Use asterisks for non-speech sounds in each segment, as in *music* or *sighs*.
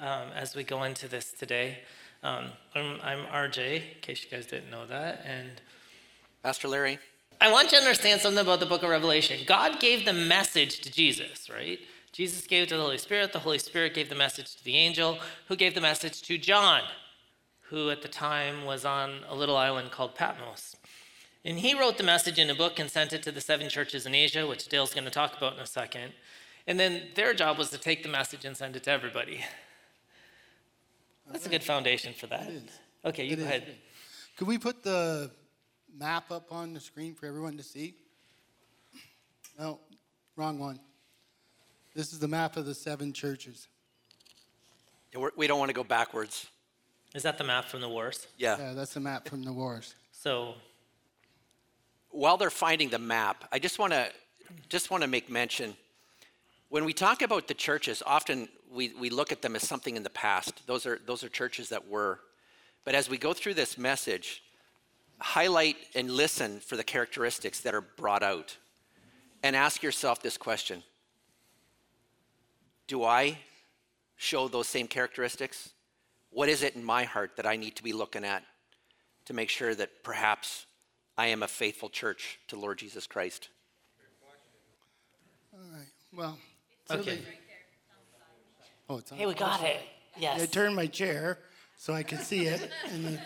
um, as we go into this today, um, I'm, I'm RJ, in case you guys didn't know that, and Pastor Larry. I want you to understand something about the book of Revelation. God gave the message to Jesus, right? Jesus gave it to the Holy Spirit. The Holy Spirit gave the message to the angel, who gave the message to John, who at the time was on a little island called Patmos. And he wrote the message in a book and sent it to the seven churches in Asia, which Dale's going to talk about in a second. And then their job was to take the message and send it to everybody. That's a good foundation for that. Okay, you It go is. ahead. Could we put the map up on the screen for everyone to see? No, wrong one. This is the map of the seven churches. Yeah, we're- We don't want to go backwards. Is that the map from the wars? Yeah. Yeah, that's the map from the wars. So, While they're finding the map, I just want to just want to make mention. When we talk about the churches, often we, we look at them as something in the past. Those are those are churches that were. But as we go through this message, highlight and listen for the characteristics that are brought out. And ask yourself this question. Do I show those same characteristics? What is it in my heart that I need to be looking at to make sure that perhaps I am a faithful church to Lord Jesus Christ? All right, well. Okay. Oh, it's on. Hey, we got it. Yes. I turned my chair so I could see it. And then.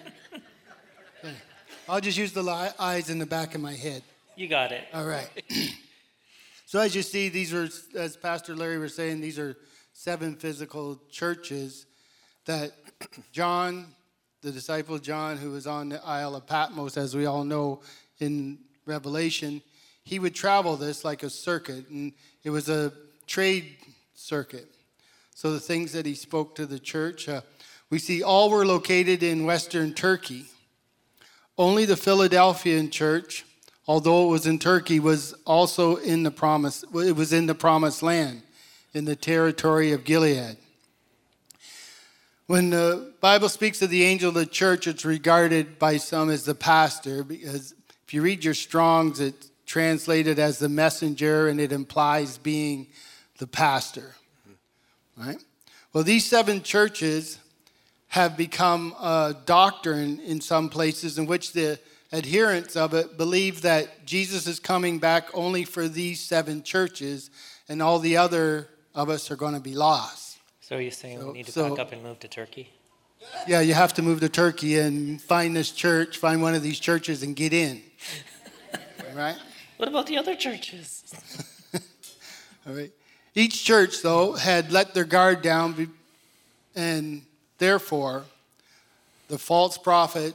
I'll just use the li- eyes in the back of my head. You got it. All right. *clears throat* so as you see, these are, as Pastor Larry was saying, these are seven physical churches that *clears throat* John, the disciple John, who was on the Isle of Patmos, as we all know in Revelation, he would travel this like a circuit, and it was a trade circuit. So the things that he spoke to the church, uh, we see all were located in Western Turkey. Only the Philadelphian church, although it was in Turkey, was also in the promise. It was in the promised land, in the territory of Gilead. When the Bible speaks of the angel of the church, it's regarded by some as the pastor because if you read your Strongs, it's translated as the messenger and it implies being the pastor. Right? Well, these seven churches have become a doctrine in some places in which the adherents of it believe that Jesus is coming back only for these seven churches and all the other of us are going to be lost. So, you're saying So- we need to so- pack up and move to Turkey? Yeah, you have to move to Turkey and find this church, find one of these churches and get in. *laughs* right? What about the other churches? *laughs* All right. Each church, though, had let their guard down, and therefore, the false prophet,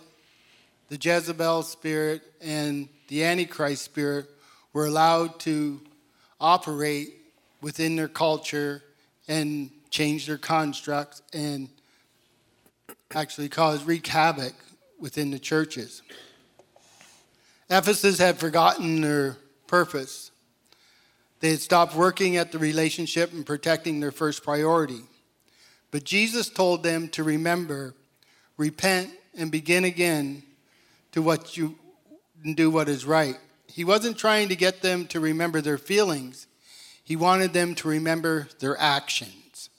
the Jezebel spirit, and the Antichrist spirit were allowed to operate within their culture and change their constructs and actually cause wreak havoc within the churches. Ephesus had forgotten their purpose. They had stopped working at the relationship and protecting their first priority. But Jesus told them to remember, repent, and begin again to what you do what is right. He wasn't trying to get them to remember their feelings. He wanted them to remember their actions.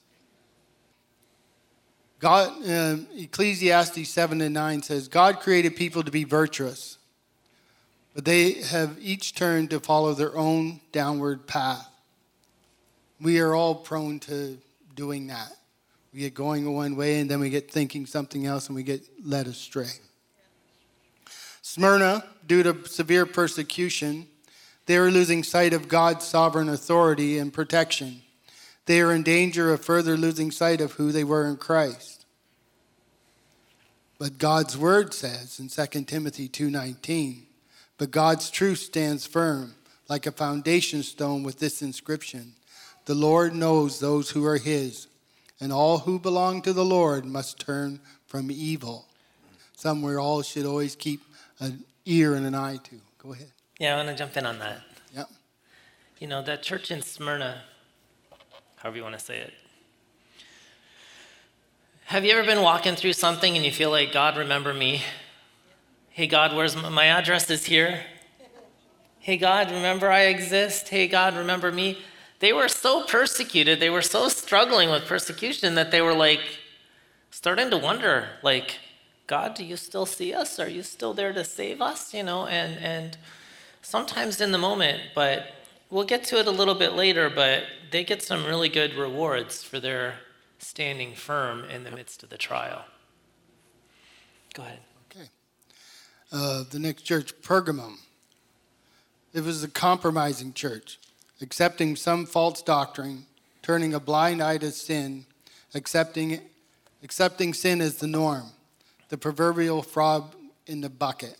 God, uh, Ecclesiastes 7 and 9 says, God created people to be virtuous but they have each turned to follow their own downward path. We are all prone to doing that. We get going one way and then we get thinking something else and we get led astray. Smyrna, due to severe persecution, they were losing sight of God's sovereign authority and protection. They are in danger of further losing sight of who they were in Christ. But God's word says in 2 Timothy 2:19, but God's truth stands firm like a foundation stone with this inscription The Lord knows those who are his, and all who belong to the Lord must turn from evil. Somewhere all should always keep an ear and an eye to. Go ahead. Yeah, I want to jump in on that. Yep. You know, that church in Smyrna, however you want to say it. Have you ever been walking through something and you feel like, God, remember me? Hey, God, where's my, my address is here? Hey, God, remember I exist? Hey, God, remember me? They were so persecuted, they were so struggling with persecution that they were like starting to wonder, like, God, do you still see us? Are you still there to save us? You know, and and sometimes in the moment, but we'll get to it a little bit later, but they get some really good rewards for their standing firm in the midst of the trial. Go ahead. Okay. Uh, the next church, Pergamum. It was a compromising church, accepting some false doctrine, turning a blind eye to sin, accepting, accepting sin as the norm, the proverbial frog in the bucket.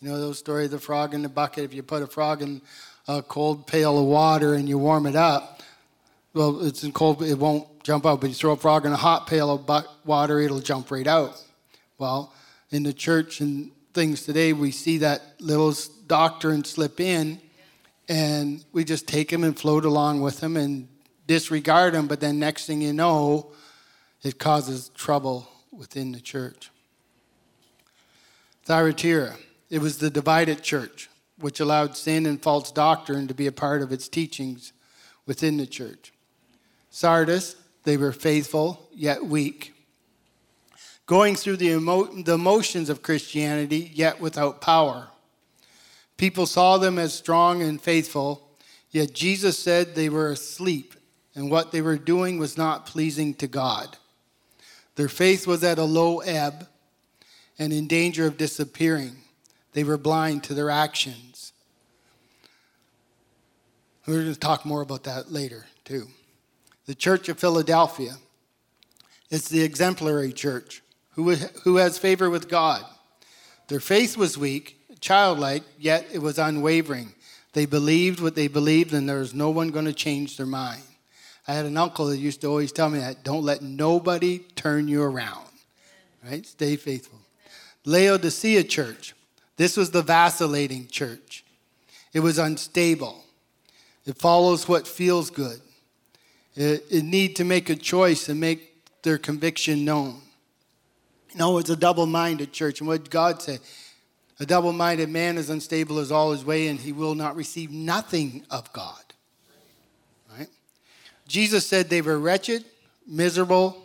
You know those story of the frog in the bucket? If you put a frog in a cold pail of water and you warm it up, well, it's in cold, it won't jump out. But you throw a frog in a hot pail of water, it'll jump right out. Well, in the church and things today, we see that little doctrine slip in, and we just take them and float along with them and disregard them. But then next thing you know, it causes trouble within the church. Thyatira, it was the divided church, which allowed sin and false doctrine to be a part of its teachings within the church. Sardis, they were faithful yet weak, going through the, emo- the of Christianity yet without power. People saw them as strong and faithful, yet Jesus said they were asleep and what they were doing was not pleasing to God. Their faith was at a low ebb and in danger of disappearing. They were blind to their actions. We're going to talk more about that later, too. The Church of Philadelphia. It's the exemplary church who, has favor with God. Their faith was weak, childlike, yet it was unwavering. They believed what they believed, and there was no one going to change their mind. I had an uncle that used to always tell me that don't let nobody turn you around. Right? Stay faithful. Laodicea church. This was the vacillating church. It was unstable. It follows what feels good. It, it need to make a choice and make their conviction known. No, it's a double-minded church. And what God say? A double-minded man is unstable as all his way, and he will not receive nothing of God. Right? Jesus said they were wretched, miserable,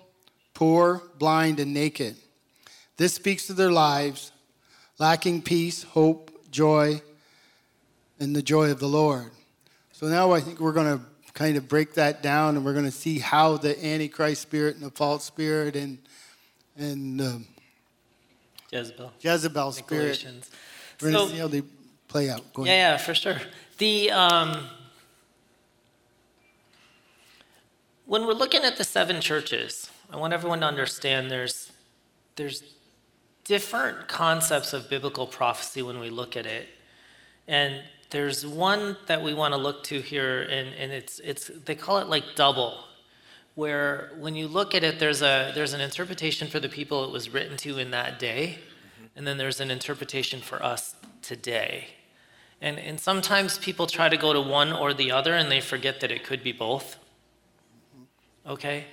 poor, blind, and naked. This speaks to their lives, lacking peace, hope, joy, and the joy of the Lord. So now I think we're going to kind of break that down and we're going to see how the Antichrist spirit and the false spirit and, and um, Jezebel. Jezebel spirit, going So- to see how they play out. Go Yeah, ahead. yeah, for sure. The um, when we're looking at the seven churches, I want everyone to understand there's there's different concepts of biblical prophecy when we look at it, and there's one that we want to look to here, and, and it's it's they call it like double, where when you look at it, there's a there's an interpretation for the people it was written to in that day, and then there's an interpretation for us today. And, and sometimes people try to go to one or the other and they forget that it could be both. Okay?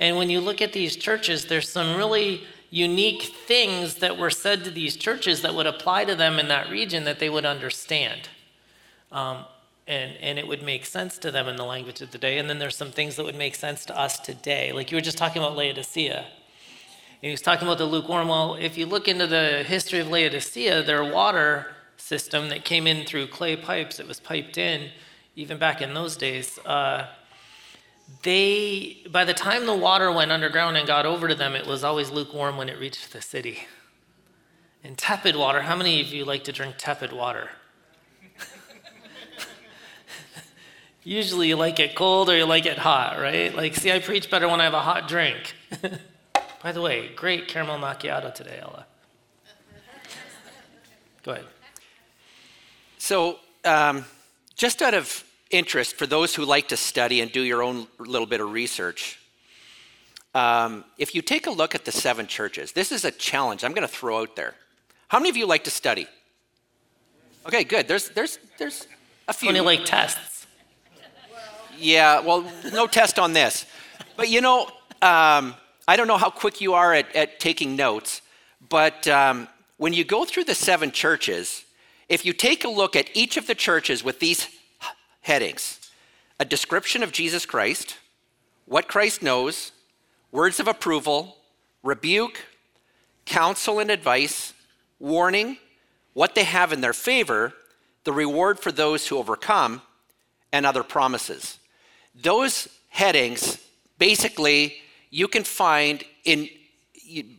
And when you look at these churches, there's some really unique things that were said to these churches that would apply to them in that region that they would understand. Um, and, and it would make sense to them in the language of the day. And then there's some things that would make sense to us today. Like you were just talking about Laodicea. And he was talking about the lukewarm. Well, if you look into the history of Laodicea, their water system that came in through clay pipes, it was piped in, even back in those days. Uh, they, by the time the water went underground and got over to them, it was always lukewarm when it reached the city. And tepid water, how many of you like to drink tepid water? Usually you like it cold or you like it hot, right? Like, see, I preach better when I have a hot drink. *laughs* By the way, great caramel macchiato today, Ella. Go ahead. So, um, just out of interest for those who like to study and do your own little bit of research, Um, if you take a look at the seven churches, this is a challenge I'm going to throw out there. How many of you like to study? Okay, good. There's, there's, there's a few. Only like tests. Yeah, well, no test on this. But you know, um, I don't know how quick you are at, at taking notes, but um, when you go through the seven churches, if you take a look at each of the churches with these headings a description of Jesus Christ, what Christ knows, words of approval, rebuke, counsel and advice, warning, what they have in their favor, the reward for those who overcome, and other promises. Those headings basically you can find in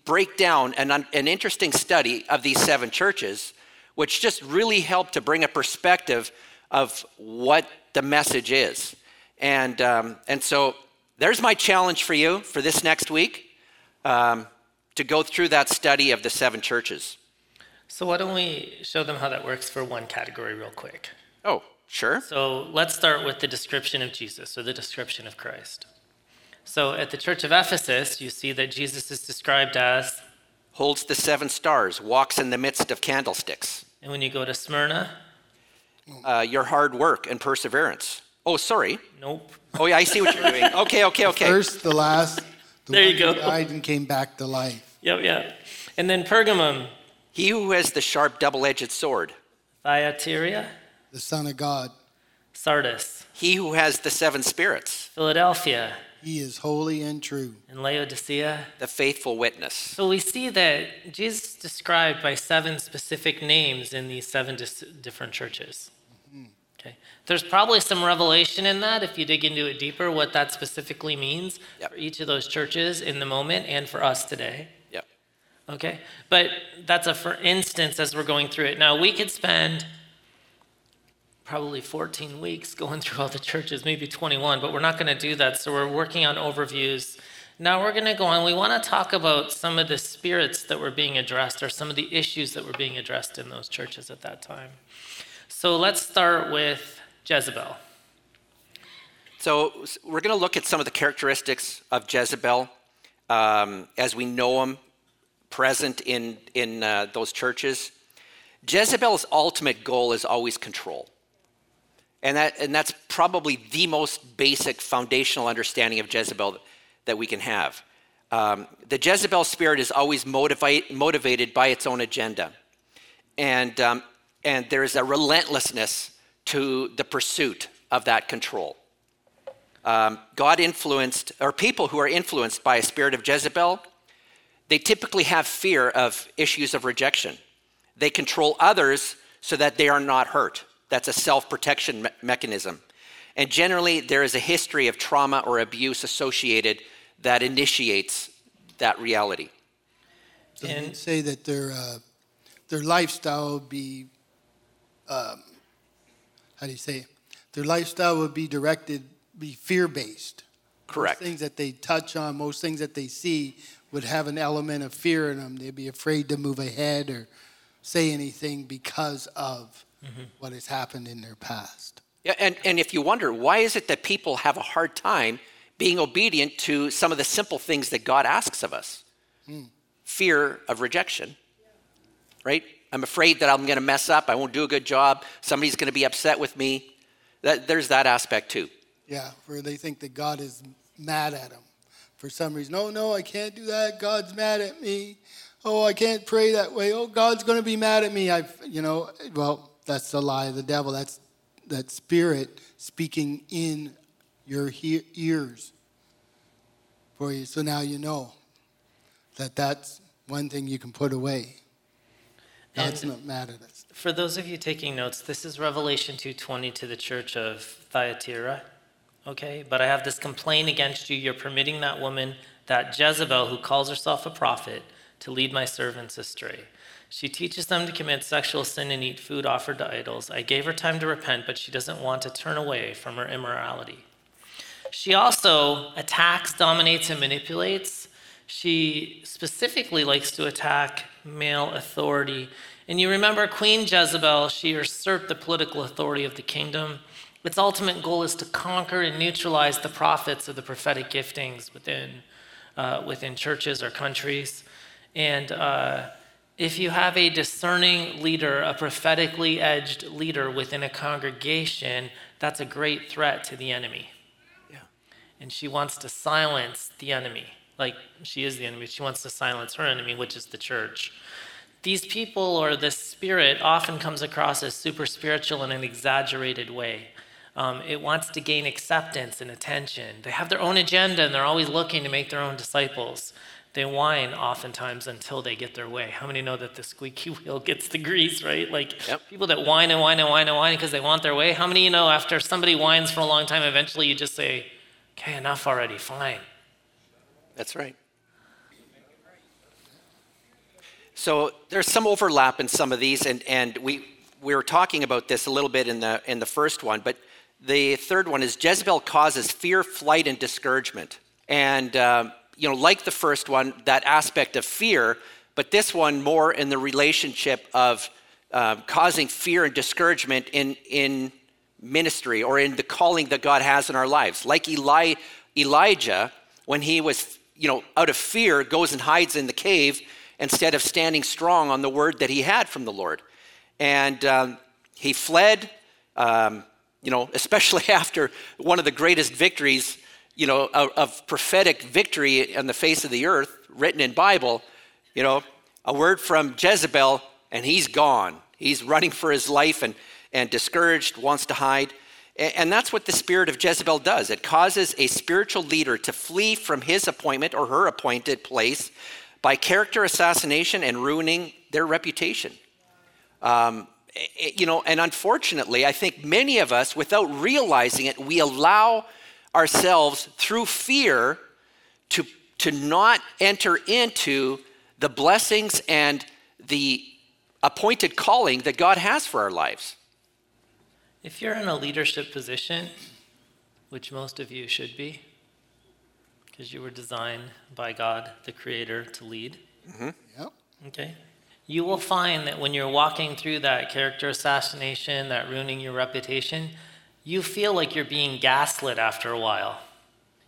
break down an, an interesting study of these seven churches, which just really help to bring a perspective of what the message is. And, um, and so there's my challenge for you for this next week um, to go through that study of the seven churches. So, why don't we show them how that works for one category, real quick? Oh, sure. So, let's start with the description of Jesus or the description of Christ. So, at the church of Ephesus, you see that Jesus is described as holds the seven stars, walks in the midst of candlesticks. And when you go to Smyrna, uh, your hard work and perseverance. Oh, sorry. Nope. Oh, yeah, I see what you're doing. Okay, *laughs* okay, okay. The first, the last. The there you go. Died and came back to life. Yep, yep. And then Pergamum. He who has the sharp double-edged sword. Thyatira. The Son of God. Sardis. He who has the seven spirits. Philadelphia. He is holy and true. And Laodicea. The faithful witness. So we see that Jesus is described by seven specific names in these seven dis- different churches. Mm-hmm. Okay. There's probably some revelation in that if you dig into it deeper, what that specifically means yep. for each of those churches in the moment and for us today. Yep. Okay. But that's a for instance as we're going through it. Now we could spend probably 14 weeks going *laughs* through all the churches, maybe 21, but we're not going to do that. So we're working on overviews. Now we're going to go on. We want to talk about some of the spirits that were being addressed or some of the issues that were being addressed in those churches at that time. So let's start with Jezebel. So we're going to look at some of the characteristics of Jezebel um, as we know them present in, in uh, those churches. Jezebel's ultimate goal is always control. And, that, and that's probably the most basic foundational understanding of Jezebel that we can have. Um, the Jezebel spirit is always motivate, motivated by its own agenda. And um, and there's a relentlessness to the pursuit of that control. Um, God influenced, or people who are influenced by a spirit of Jezebel, they typically have fear of issues of rejection. They control others so that they are not hurt. That's a self protection me- mechanism. And generally, there is a history of trauma or abuse associated that initiates that reality. and say that their, uh, their lifestyle would be um, how do you say, their lifestyle would be directed, be fear based. Correct. Most things that they touch on, most things that they see would have an element of fear in them. They'd be afraid to move ahead or say anything because of mm-hmm. what has happened in their past. Yeah, and, and if you wonder, why is it that people have a hard time being obedient to some of the simple things that God asks of us? Mm. Fear of rejection, right? I'm afraid that I'm going to mess up. I won't do a good job. Somebody's going to be upset with me. That, there's that aspect too. Yeah, where they think that God is mad at them for some reason. Oh, no, I can't do that. God's mad at me. Oh, I can't pray that way. Oh, God's going to be mad at me. I, you know, well, that's the lie of the devil. That's that spirit speaking in your he- ears for you. So now you know that that's one thing you can put away. God's not mad at us. For those of you taking notes, this is Revelation 2:20 to the church of Thyatira. Okay, but I have this complaint against you. You're permitting that woman, that Jezebel, who calls herself a prophet, to lead my servants astray. She teaches them to commit sexual sin and eat food offered to idols. I gave her time to repent, but she doesn't want to turn away from her immorality. She also attacks, dominates, and manipulates. She specifically likes to attack male authority. And you remember Queen Jezebel, she usurped the political authority of the kingdom. Its ultimate goal is to conquer and neutralize the prophets of the prophetic giftings within uh, within churches or countries. And uh, if you have a discerning leader, a prophetically edged leader within a congregation, that's a great threat to the enemy. Yeah. And she wants to silence the enemy. Like she is the enemy. She wants to silence her enemy, which is the church. These people or the spirit often comes across as super spiritual in an exaggerated way. Um, it wants to gain acceptance and attention. They have their own agenda and they're always looking to make their own disciples. They whine oftentimes until they get their way. How many know that the squeaky *laughs* wheel gets the grease, right? Like Yep. people that whine and whine and whine and whine because they want their way. How many of you know after somebody whines for a long time, eventually you just say, okay, enough already, fine. That's right. So there's some overlap in some of these, and, and we, we were talking about this a little bit in the, in the first one, but the third one is Jezebel causes fear, flight, and discouragement. And, um, you know, like the first one, that aspect of fear, but this one more in the relationship of um, causing fear and discouragement in, in ministry or in the calling that God has in our lives. Like Eli, Elijah, when he was, you know, out of fear, goes and hides in the cave instead of standing strong on the word that he had from the Lord. And um, he fled, um, you know, *laughs* especially after one of the greatest victories, you know, of, of prophetic victory on the face of the earth, written in Bible, you know, a word from Jezebel, and he's gone. He's running for his life and, and discouraged, wants to hide. And that's what the spirit of Jezebel does. It causes a spiritual leader to flee from his appointment or her appointed place by character assassination and ruining their reputation. Um, eh, you know, and unfortunately, I think many of us, without realizing it, we allow ourselves through fear to, to not enter into the blessings and the appointed calling that God has for our lives. If you're in a leadership position, which most of you should be, because you were designed by God, the Creator, to lead, mm-hmm. Yep. okay? You will find that when you're walking through that character assassination, that ruining your reputation, you feel like you're being gaslit after a while.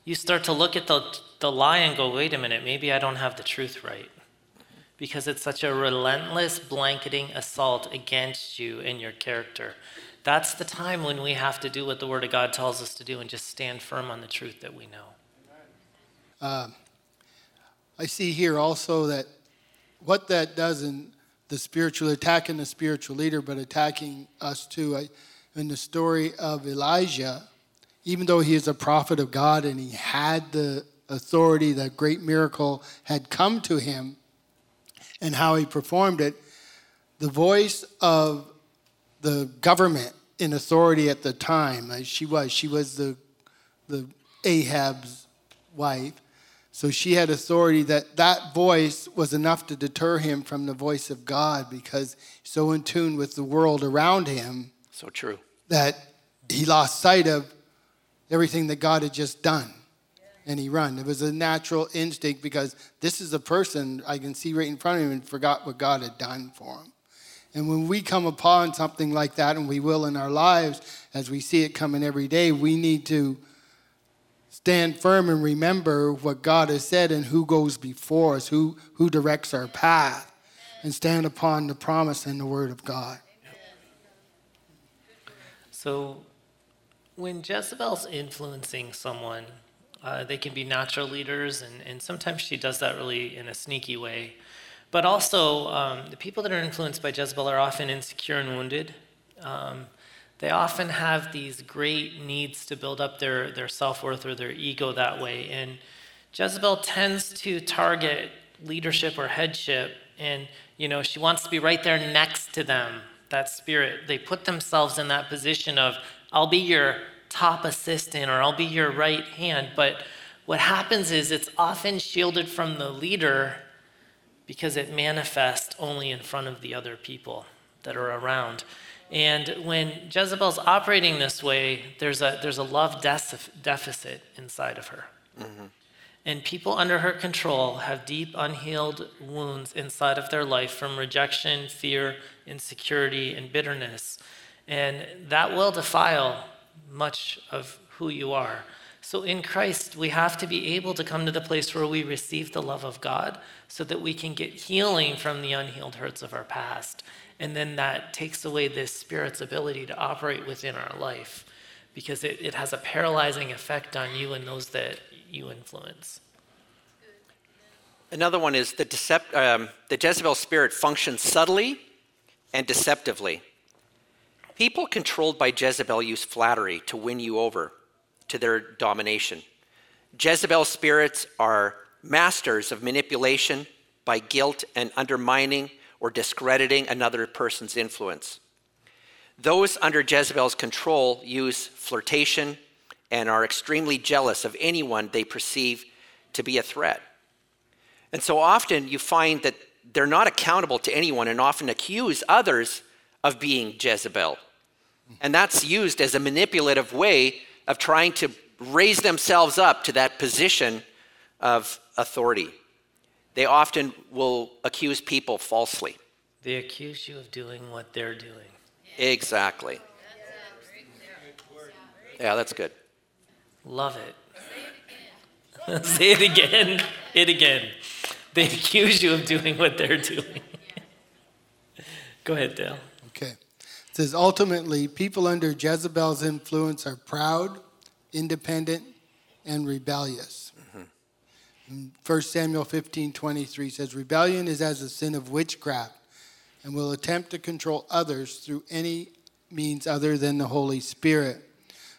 You start to look at the, the lie and go, wait a minute, maybe I don't have the truth right. Because it's such a relentless blanketing assault against you and your character. That's the time when we have to do what the Word of God tells us to do and just stand firm on the truth that we know. Um, I see here also that what that does in the spiritual attacking the spiritual leader, but attacking us too. I, in the story of Elijah, even though he is a prophet of God and he had the authority, that great miracle had come to him, and how he performed it, the voice of the government in authority at the time, as she was, she was the the Ahab's wife. So she had authority that that voice was enough to deter him from the voice of God because so in tune with the world around him So true. that he lost sight of everything that God had just done. And he run. It was a natural instinct because this is a person I can see right in front of him and forgot what God had done for him. And when we come upon something like that, and we will in our lives, as we see it coming every day, we need to stand firm and remember what God has said and who goes before us, who, who directs our path, and stand upon the promise and the word of God. So, when Jezebel's influencing someone, uh, they can be natural leaders, and, and sometimes she does that really in a sneaky way. But also, um, the people that are influenced by Jezebel are often insecure and wounded. Um, they often have these great needs to build up their, their self worth or their ego that way. And Jezebel tends to target leadership or headship, and you know she wants to be right there next to them. That spirit, they put themselves in that position of, "I'll be your top assistant" or "I'll be your right hand." But what happens is it's often shielded from the leader because it manifests only in front of the other people that are around. And when Jezebel's operating this way, there's a, there's a love def- deficit inside of her. Mm-hmm. And people under her control have deep, unhealed wounds inside of their life from rejection, fear, insecurity, and bitterness. And that will defile much of who you are. So in Christ, we have to be able to come to the place where we receive the love of God so that we can get healing from the unhealed hurts of our past. And then that takes away this Spirit's ability to operate within our life because it, it has a paralyzing effect on you and those that you influence. Another one is the, decept, um, the Jezebel spirit functions subtly and deceptively. People controlled by Jezebel use flattery to win you over to their domination. Jezebel spirits are masters of manipulation by guilt and undermining or discrediting another person's influence. Those under Jezebel's control use flirtation and are extremely jealous of anyone they perceive to be a threat. And so often you find that they're not accountable to anyone and often accuse others of being Jezebel. And that's used as a manipulative way of trying to raise themselves up to that position of authority. They often will accuse people falsely. They accuse you of doing what they're doing. Exactly. Yeah, that's good. Love it. *laughs* Say it again. It again. They accuse you of doing what they're doing. *laughs* Go ahead, Dale. Okay. It says ultimately, people under Jezebel's influence are proud, independent, and rebellious. Mm-hmm. 1 Samuel 15 23 says, Rebellion is as a sin of witchcraft and will attempt to control others through any means other than the Holy Spirit.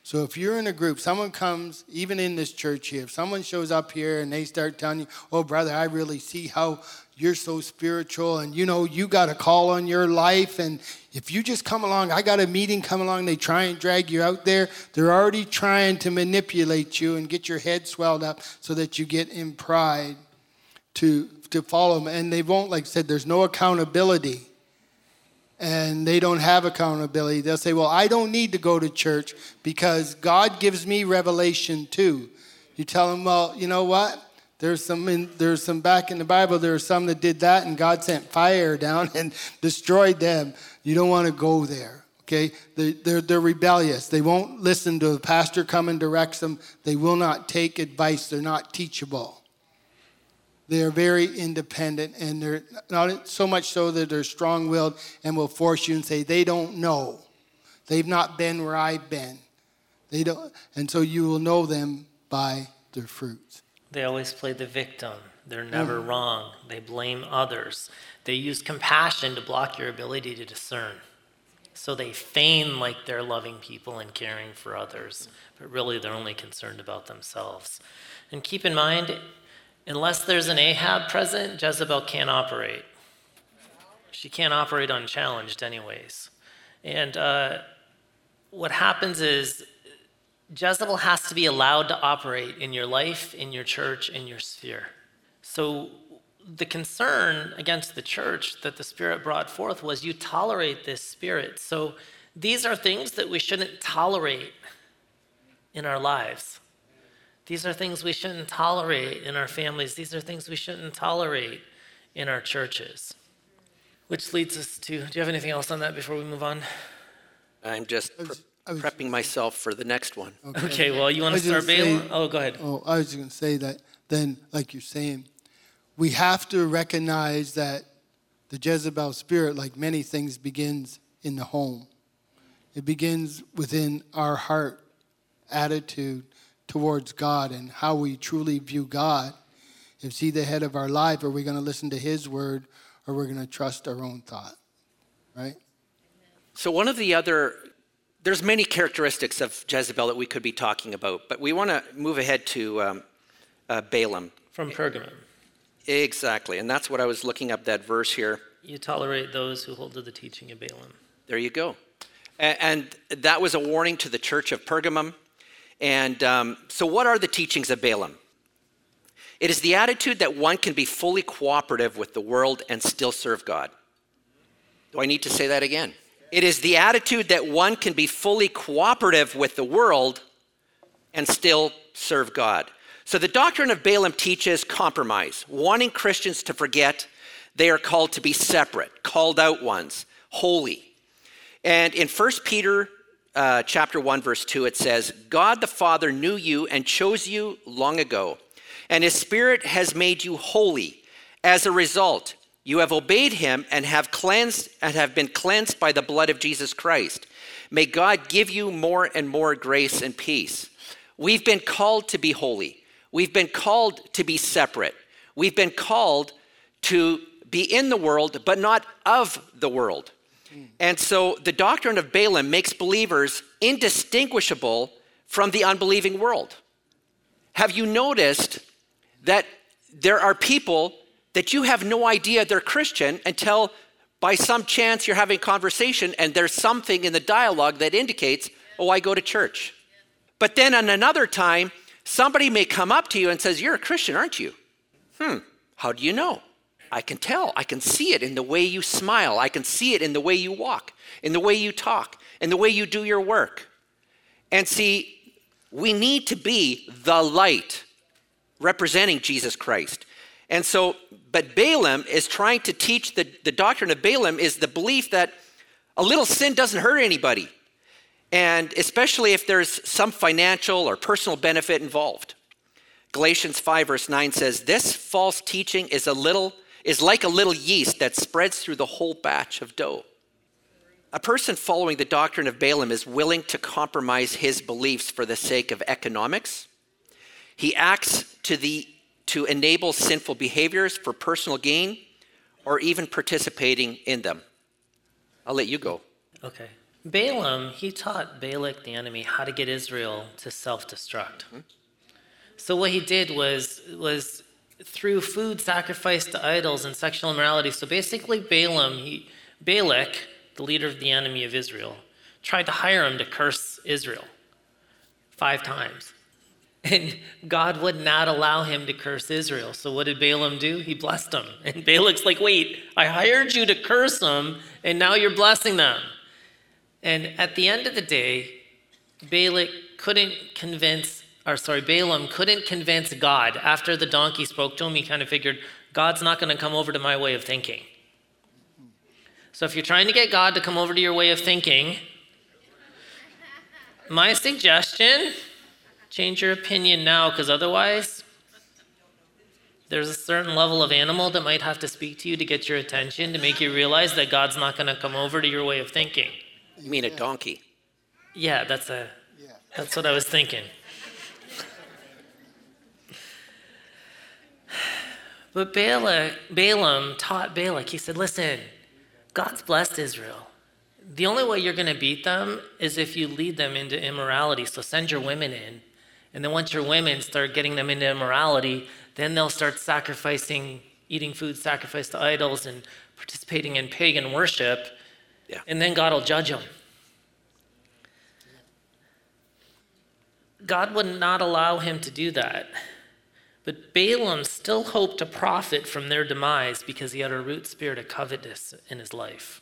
So if you're in a group, someone comes, even in this church here, if someone shows up here and they start telling you, oh, brother, I really see how you're so spiritual and you know, you got a call on your life. And if you just come along, I got a meeting come along, they try and drag you out there. They're already trying to manipulate you and get your head swelled up so that you get in pride to, to follow them. And they won't, like I said, there's no accountability and they don't have accountability. They'll say, Well, I don't need to go to church because God gives me revelation too. You tell them, Well, you know what? There's some, in, there's some back in the Bible, there are some that did that, and God sent fire *laughs* down and destroyed them. You don't want to go there, okay? They're, they're, they're rebellious. They won't listen to the pastor come and directs them. They will not take advice. They're not teachable. They are very independent, and they're not so much so that they're strong willed and will force you and say, they don't know. They've not been where I've been. They don't, and so you will know them by their fruits. They always play the victim. They're never mm. wrong. They blame others. They use compassion to block your ability to discern. So they feign like they're loving people and caring for others, but really they're only concerned about themselves. And keep in mind, Unless there's an Ahab present, Jezebel can't operate. She can't operate unchallenged, anyways. And uh, what happens is Jezebel has to be allowed to operate in your life, in your church, in your sphere. So the concern against the church that the Spirit brought forth was you tolerate this Spirit. So these are things that we shouldn't tolerate in our lives. These are things we shouldn't tolerate in our families. These are things we shouldn't tolerate in our churches. Which leads us to do you have anything else on that before we move on? I'm just pre- prepping myself for the next one. Okay, okay well, you want to start Balaam? Oh, go ahead. Oh, I was going to say that then, like you're saying, we have to recognize that the Jezebel spirit, like many things, begins in the home. It begins within our heart attitude towards God and how we truly view God. Is He the head of our life? Are we going to listen to His word or we're going to trust our own thought? Right? So, one of the other, there's many characteristics of Jezebel that we could be talking about, but we want to move ahead to um, uh, Balaam. From Pergamum. Exactly. And that's what I was looking up that verse here. You tolerate those who hold to the teaching of Balaam. There you go. And that was a warning to the church of Pergamum. And um, so, what are the teachings of Balaam? It is the attitude that one can be fully cooperative with the world and still serve God. Do I need to say that again? It is the attitude that one can be fully cooperative with the world and still serve God. So, the doctrine of Balaam teaches compromise, wanting Christians to forget they are called to be separate, called out ones, holy. And in 1 Peter uh, chapter 1, verse 2, it says, God the Father knew you and chose you long ago, and his Spirit has made you holy. As a result, you have obeyed him and have cleansed and have been cleansed by the blood of Jesus Christ. May God give you more and more grace and peace. We've been called to be holy. We've been called to be separate. We've been called to be in the world, but not of the world. And so the doctrine of Balaam makes believers indistinguishable from the unbelieving world. Have you noticed that there are people that you have no idea they're Christian until by some chance you're having conversation and there's something in the dialogue that indicates, oh, I go to church. But then on another time, somebody may come up to you and says, You're a Christian, aren't you? Hmm, how do you know? I can tell. I can see it in the way you smile. I can see it in the way you walk, in the way you talk, in the way you do your work. And see, we need to be the light representing Jesus Christ. And so, but Balaam is trying to teach the, the doctrine of Balaam is the belief that a little sin doesn't hurt anybody. And especially if there's some financial or personal benefit involved. Galatians 5, verse 9 says, This false teaching is a little is like a little yeast that spreads through the whole batch of dough. A person following the doctrine of Balaam is willing to compromise his beliefs for the sake of economics. He acts to, the, to enable sinful behaviors for personal gain or even participating in them. I'll let you go. Okay. Balaam, he taught Balak, the enemy, how to get Israel to self destruct. Mm-hmm. So what he did was, was through food sacrificed to idols and sexual immorality. So basically, Balaam, he, Balak, the leader of the enemy of Israel, tried to hire him to curse Israel five times. *laughs* And God would not allow him to curse Israel. So what did Balaam do? He blessed them. And *laughs* Balak's like, wait, I hired you to curse them, and now you're blessing them. And at the end of the day, Balak couldn't convince or sorry, Balaam couldn't convince God after the donkey spoke to him. He kind of figured, God's not going to come over to my way of thinking. So if you're trying to get God to come over to your way of thinking, my suggestion change your opinion now because otherwise, there's a certain level of animal that might have to speak to you to get your attention to make you realize that God's not going to come over to your way of thinking. You mean a donkey? Yeah, that's a that's what I was thinking. But Balak, Balaam taught Balak, he said, Listen, God's blessed Israel. The only way you're going to beat them is if you lead them into immorality. So send your women in. And then once your women start getting them into immorality, then they'll start sacrificing, eating food sacrificed to idols and participating in pagan worship. Yeah. And then God will judge them. God would not allow him to do that. But Balaam still hoped to profit from their demise because he had a root spirit of covetousness in his life.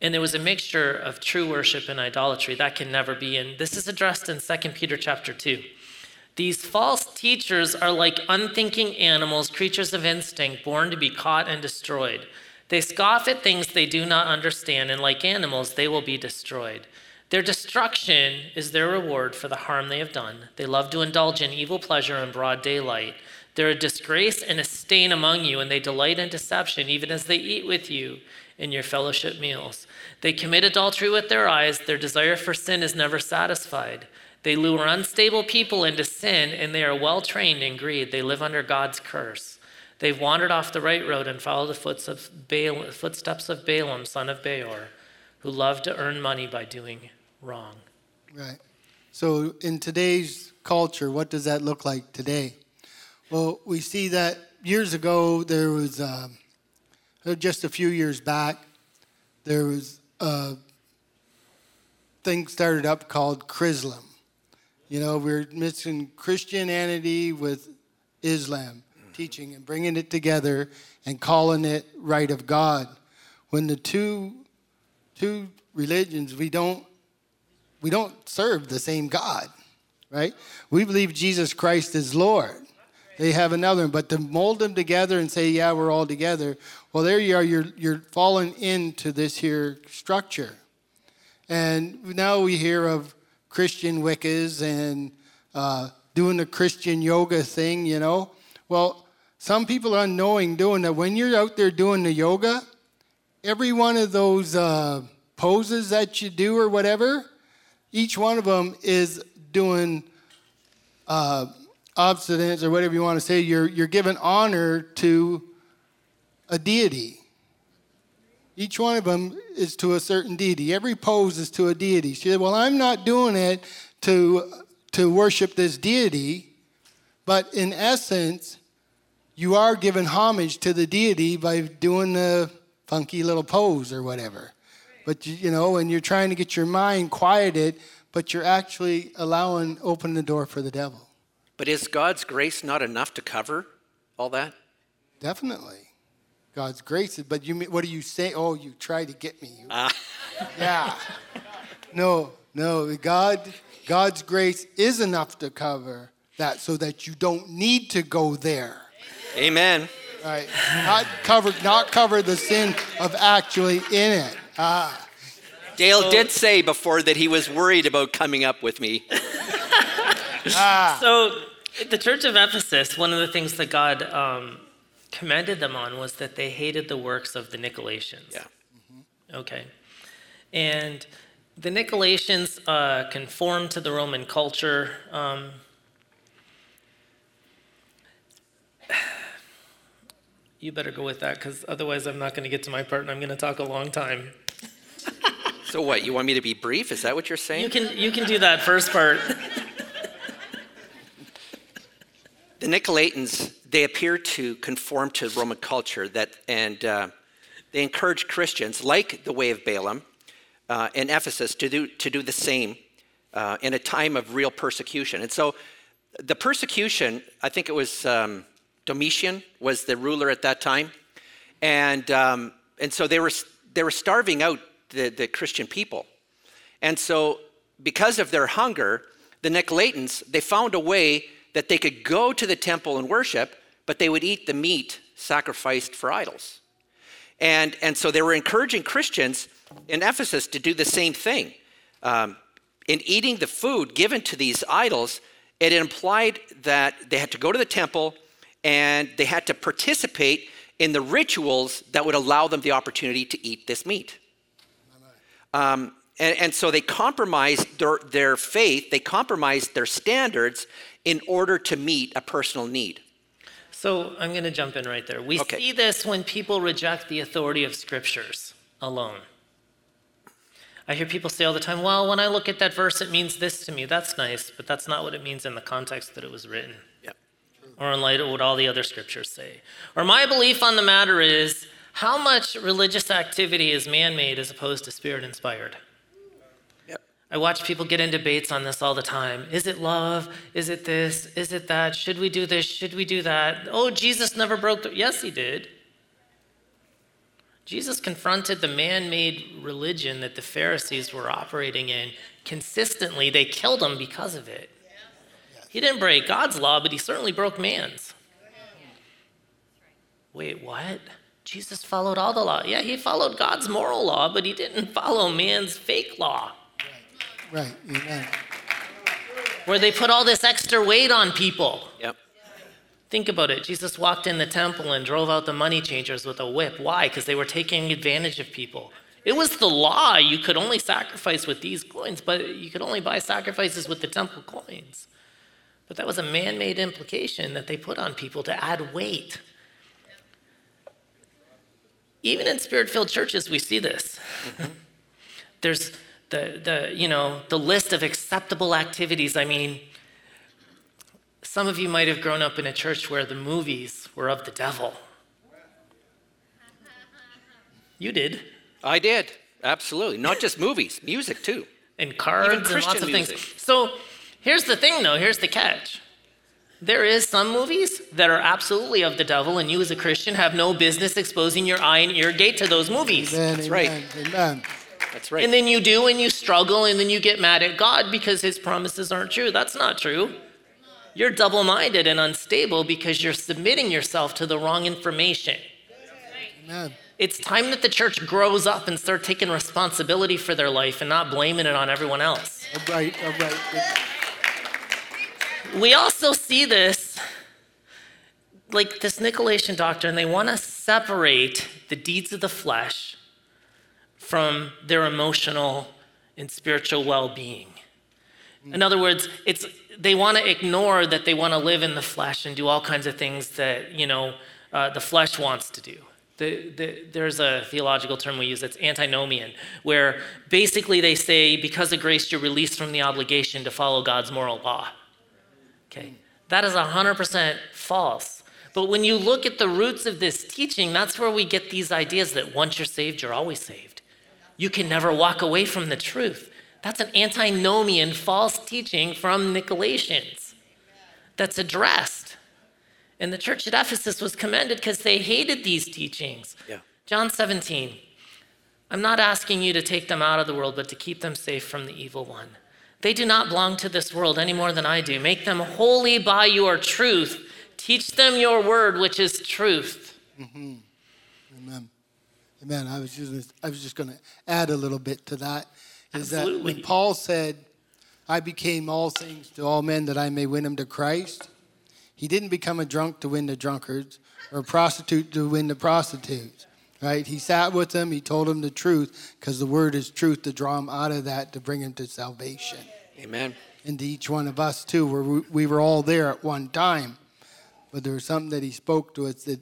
And there was a mixture of true worship and idolatry. That can never be. And this is addressed in 2 Peter chapter 2. These false teachers are like unthinking animals, creatures of instinct, born to be caught and destroyed. They scoff at things they do not understand, and like animals, they will be destroyed. Their destruction is their reward for the harm they have done. They love to indulge in evil pleasure in broad daylight. They're a disgrace and a stain among you, and they delight in deception, even as they eat with you in your fellowship meals. They commit adultery with their eyes. Their desire for sin is never satisfied. They lure unstable people into sin, and they are well trained in greed. They live under God's curse. They've wandered off the right road and followed the footsteps of Balaam, son of Beor, who loved to earn money by doing wrong. Right. So, in today's culture, what does that look like today? Well, we see that years ago, there was uh, just a few years back, there was a thing started up called Chrislam. You know, we're mixing Christianity with Islam teaching and bringing it together and calling it right of God. When the two two religions, we don't we don't serve the same God, right? We believe Jesus Christ is Lord. They have another one, but to mold them together and say, yeah, we're all together, well, there you are, you're, you're falling into this here structure. And now we hear of Christian Wiccas and uh, doing the Christian yoga thing, you know. Well, some people are unknowing doing that. When you're out there doing the yoga, every one of those uh, poses that you do or whatever, each one of them is doing uh, obstinance or whatever you want to say. You're, you're giving honor to a deity. Each one of them is to a certain deity. Every pose is to a deity. She said, Well, I'm not doing it to, to worship this deity, but in essence, you are giving homage to the deity by doing the funky little pose or whatever. But you, you know, and you're trying to get your mind quieted, but you're actually allowing open the door for the devil. But is God's grace not enough to cover all that? Definitely. God's grace. Is, but you, what do you say? Oh, you try to get me. You, ah. *laughs* Yeah. No, no. God, God's grace is enough to cover that, so that you don't need to go there. Amen. Right. Not cover, not cover the sin of actually in it. Ah. Dale did say before that he was worried about coming up with me. *laughs* So, the church of Ephesus, one of the things that God um, commended them on was that they hated the works of the Nicolaitans. Yeah. Okay. And the Nicolaitans uh, conformed to the Roman culture. Um, *sighs* you better go with that because otherwise I'm not going to get to my part and I'm going to talk a long time. So what? You want me to be brief? Is that what you're saying? You can, you can do that first part. *laughs* the Nicolaitans, they appear to conform to Roman culture that, and uh, they encourage Christians, like the way of Balaam uh, in Ephesus, to do, to do the same uh, in a time of real persecution. And so the persecution, I think it was um, Domitian was the ruler at that time. And, um, and so they were, they were starving out the, the Christian people. And so, because of their hunger, the Nicolaitans, they found a way that they could go to the temple and worship, but they would eat the meat sacrificed for idols. And, and so they were encouraging Christians in Ephesus to do the same thing. Um, in eating the food given to these idols, it implied that they had to go to the temple and they had to participate in the rituals that would allow them the opportunity to eat this meat. Um, and, and, so they compromised their, their faith, they compromised their standards in order to meet a personal need. So I'm going to jump in right there. We Okay. see this when people reject the authority of scriptures alone. I hear people say all the time, well, when I look at that verse, it means this to me. That's nice, but that's not what it means in the context that it was written, Yep. or in light of what all the other scriptures say. Or my belief on the matter is how much religious activity is man made as opposed to spirit inspired? Yep. I watch people get in debates on this all the time. Is it love? Is it this? Is it that? Should we do this? Should we do that? Oh, Jesus never broke the. Yes, he did. Jesus confronted the man made religion that the Pharisees were operating in consistently. They killed him because of it. He didn't break God's law, but he certainly broke man's. Wait, what? Jesus followed all the law. Yeah, he followed God's moral law, but he didn't follow man's fake law. Right. Right. amen. where they put all this extra weight on people. Yep. Think about it. Jesus walked in the temple and drove out the money changers with a whip. Why? Because they were taking advantage of people. It was the law. You could only sacrifice with these coins, but you could only buy sacrifices with the temple coins. But that was a man made implication that they put on people to add weight. Even in spirit filled churches, we see this. Mm-hmm. There's the, the, you know, the list of acceptable activities. I mean, some of you might have grown up in a church where the movies were of the devil. You did. I did. Absolutely. Not just movies, music too. And cards and lots of things. So here's the thing, though. Here's the catch. There is some movies that are absolutely of the devil, and you as a Christian have no business exposing your eye and ear gate to those movies. Amen. That's right. amen, Amen. That's right. And then you do, and you struggle, and then you get mad at God because his promises aren't true. That's not true. You're double minded and unstable because you're submitting yourself to the wrong information. Amen. It's time that the church grows up and start taking responsibility for their life and not blaming it on everyone else. All right, all right. We also see this, like this Nicolaitan doctrine, they want to separate the deeds of the flesh from their emotional and spiritual well being. In other words, it's, they want to ignore that they want to live in the flesh and do all kinds of things that, you know, uh, the flesh wants to do. The, the, there's a theological term we use that's antinomian, where basically they say, because of grace, you're released from the obligation to follow God's moral law. Okay, that is 100% false. But when you look at the roots of this teaching, that's where we get these ideas that once you're saved, you're always saved. You can never walk away from the truth. That's an antinomian false teaching from Nicolaitans that's addressed. And the church at Ephesus was commended because they hated these teachings. Yeah. John 17. I'm not asking you to take them out of the world, but to keep them safe from the evil one. They do not belong to this world any more than I do. Make them holy by your truth. Teach them your word, which is truth. Mm-hmm. Amen. Amen. I was just I was just going to add a little bit to that. Is that Absolutely. when Paul said, "I became all things to all men that I may win them to Christ," he didn't become a drunk to win the drunkards or a prostitute to win the prostitutes. Right? He sat with them. He told them the truth because the word is truth to draw them out of that to bring them to salvation. Amen. And to each one of us too, where we, we were all there at one time, but there was something that he spoke to us that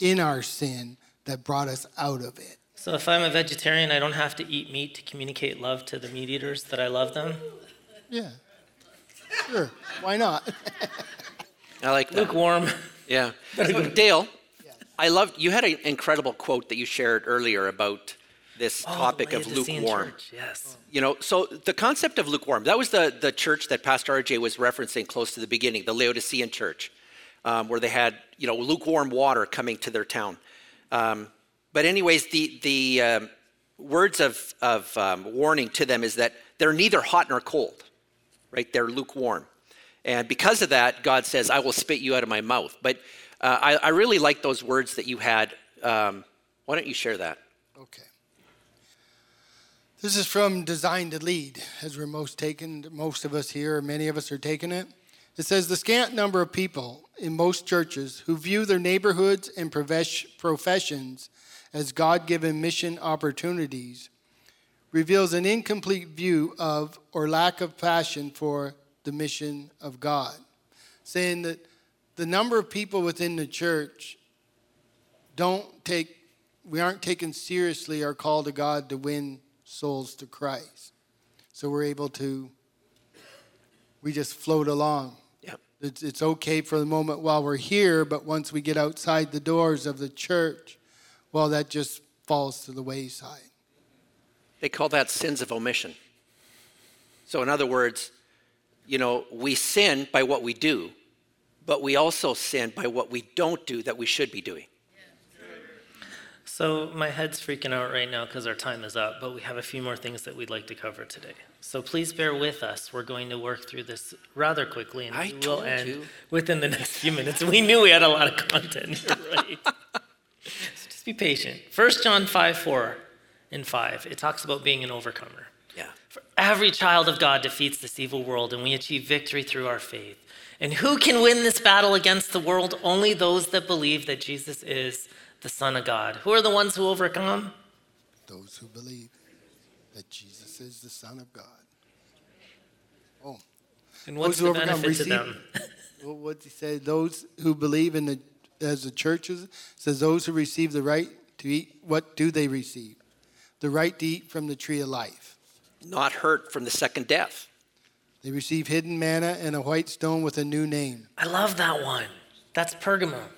in our sin that brought us out of it. So if I'm a vegetarian, I don't have to eat meat to communicate love to the meat eaters that I love them. Yeah. Sure. Why not? *laughs* I like that. Lukewarm. Yeah. *laughs* So, Dale, I loved you had an incredible quote that you shared earlier about this topic Oh, of lukewarm. church, Yes. You know, so the concept of lukewarm, that was the, the church that Pastor RJ was referencing close to the beginning, the Laodicean church, um, where they had, you know, lukewarm water coming to their town. Um, but, anyways, the, the um, words of, of um, warning to them is that they're neither hot nor cold, right? They're lukewarm. And because of that, God says, I will spit you out of my mouth. But uh, I, I really like those words that you had. Um, why don't you share that? Okay. This is from Design to Lead, as we're most taken, most of us here, many of us are taking it. It says the scant number of people in most churches who view their neighborhoods and professions as God given mission opportunities reveals an incomplete view of or lack of passion for the mission of God. Saying that the number of people within the church don't take we aren't taking seriously our call to God to win souls to Christ. So we're able to we just float along. Yeah. It's, it's okay for the moment while we're here, but once we get outside the doors of the church, well, that just falls to the wayside. They call that sins of omission. So, in other words, you know, we sin by what we do, but we also sin by what we don't do that we should be doing. So my head's freaking out right now because our time is up, but we have a few more things that we'd like to cover today. So please bear with us. We're going to work through this rather quickly, and I we will end you. within the next few minutes. We knew we had a lot of content. *laughs* Right. so just be patient. 1 John 5 4 and 5, it talks about being an overcomer. Yeah. For every child of God defeats this evil world, and we achieve victory through our faith. And who can win this battle against the world? Only those that believe that Jesus is the Son of God. Who are the ones who overcome? Those who believe that Jesus is the Son of God. Oh, And what's Those the overcome benefit to them? *laughs* well, what's he say? Those who believe in the as the churches says those who receive the right to eat. What do they receive? The right to eat from the tree of life. Not hurt from the second death. They receive hidden manna and a white stone with a new name. I love that one. That's Pergamum.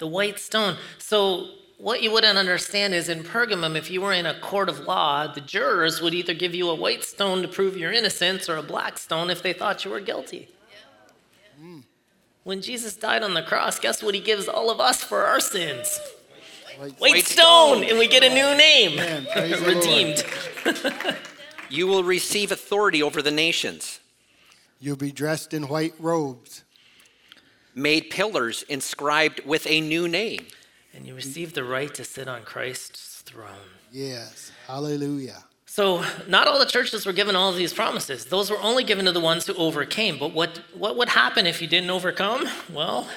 The white stone. So, what you wouldn't understand is in Pergamum, if you were in a court of law, the jurors would either give you a white stone to prove your innocence or a black stone if they thought you were guilty. When Jesus died on the cross, guess what he gives all of us for our sins? White- White, White stone, stone. and we get a new name. Man, praise the Lord. Redeemed. You will receive authority over the nations, You'll be dressed in white robes. Made pillars inscribed with a new name. and you receive the right to sit on Christ's throne. Yes. Hallelujah. So, not all the churches were given all of these promises. Those were only given to the ones who overcame. But what, what would happen if you didn't overcome? Well,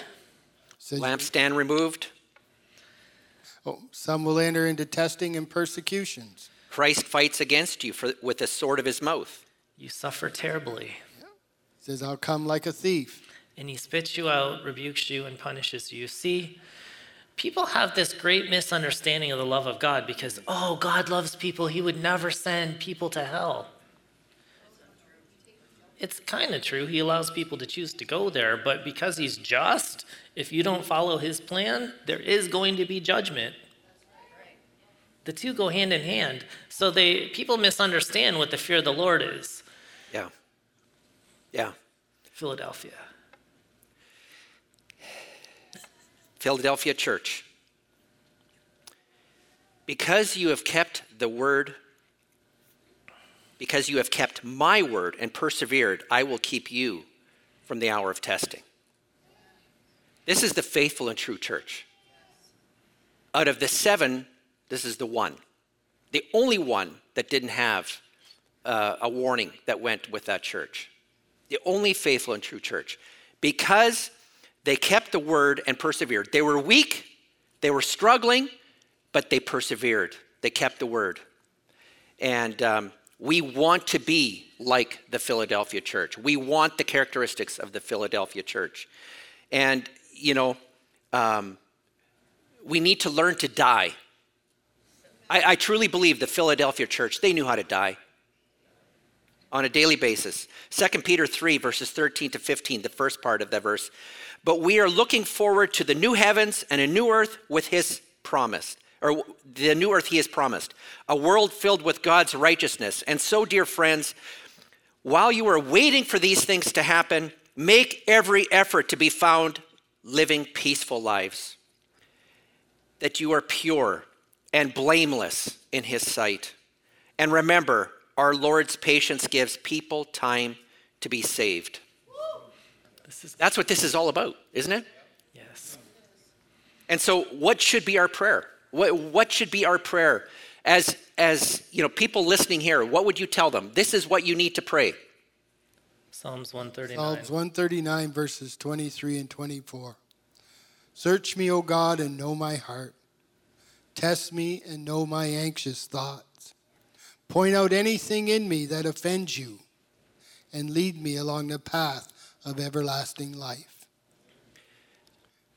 Says, Lampstand removed. oh, some will enter into testing and persecutions. Christ fights against you for, with the sword of his mouth. you suffer terribly. Says, I'll come like a thief. And he spits you out, rebukes you, and punishes you. See, people have this great misunderstanding of the love of God because, oh, God loves people. He would never send people to hell. It's kind of true. He allows people to choose to go there, but because he's just, if you don't follow his plan, there is going to be judgment. The two go hand in hand. So they people misunderstand what the fear of the Lord is. Yeah. Yeah. Philadelphia. Philadelphia Church. Because you have kept the word, because you have kept my word and persevered, I will keep you from the hour of testing. This is the faithful and true church. Out of the seven, this is the one. The only one that didn't have uh, a warning that went with that church. The only faithful and true church. Because they kept the word and persevered. They were weak, they were struggling, but they persevered. They kept the word. And um, we want to be like the Philadelphia church. We want the characteristics of the Philadelphia church. And, you know, um, we need to learn to die. I, I truly believe the Philadelphia church, they knew how to die on a daily basis. 2 Peter 3, verses 13 to 15, the first part of that verse. But we are looking forward to the new heavens and a new earth with his promise, or the new earth he has promised, a world filled with God's righteousness. And so, dear friends, while you are waiting for these things to happen, make every effort to be found living peaceful lives, that you are pure and blameless in his sight. And remember, our Lord's patience gives people time to be saved. This is That's what this is all about, isn't it? yes. And so, what should be our prayer? What, what should be our prayer? As, as you know, people listening here, what would you tell them? This is what you need to pray. Psalms 139. Psalms 139, verses 23 and 24. Search me, O God, and know my heart. Test me and know my anxious thoughts. Point out anything in me that offends you, and lead me along the path of everlasting life.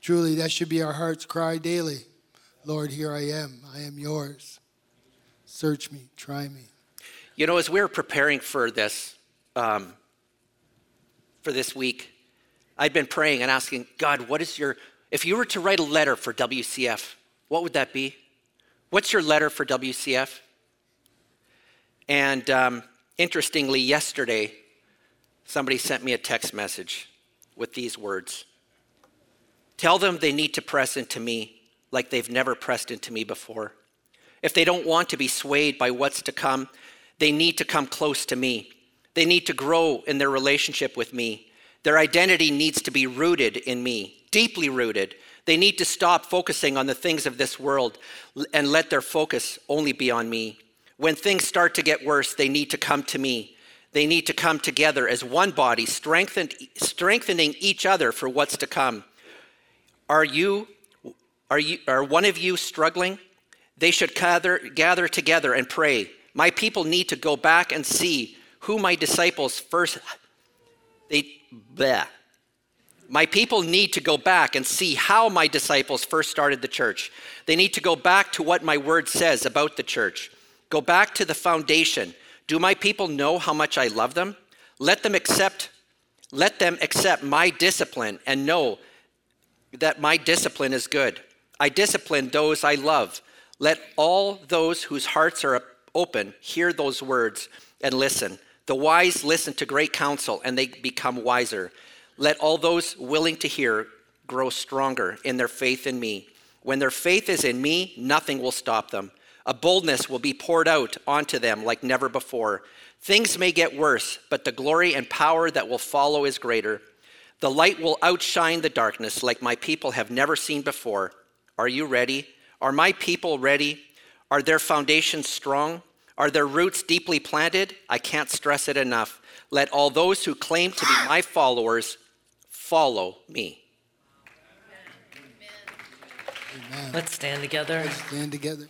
Truly, that should be our heart's cry daily. Lord, here I am. I am yours. Search me, try me. You know, as we were preparing for this, um, for this week, I'd been praying and asking God, what is your, if you were to write a letter for WCF, what would that be? What's your letter for WCF? And um, interestingly, yesterday, somebody sent me a text message with these words Tell them they need to press into me like they've never pressed into me before. If they don't want to be swayed by what's to come, they need to come close to me. They need to grow in their relationship with me. Their identity needs to be rooted in me, deeply rooted. They need to stop focusing on the things of this world and let their focus only be on me. When things start to get worse, they need to come to me. They need to come together as one body, strengthening each other for what's to come. Are you, are you, are one of you struggling? They should gather, gather together and pray. My people need to go back and see who my disciples first. They, bleh. My people need to go back and see how my disciples first started the church. They need to go back to what my word says about the church. Go back to the foundation. Do my people know how much I love them? Let them accept let them accept my discipline and know that my discipline is good. I discipline those I love. Let all those whose hearts are open hear those words and listen. The wise listen to great counsel and they become wiser. Let all those willing to hear grow stronger in their faith in me. When their faith is in me, nothing will stop them. A boldness will be poured out onto them like never before. Things may get worse, but the glory and power that will follow is greater. The light will outshine the darkness like my people have never seen before. Are you ready? Are my people ready? Are their foundations strong? Are their roots deeply planted? I can't stress it enough. Let all those who claim to be *sighs* my followers follow me. Amen. Amen. Let's stand together. Let's stand together.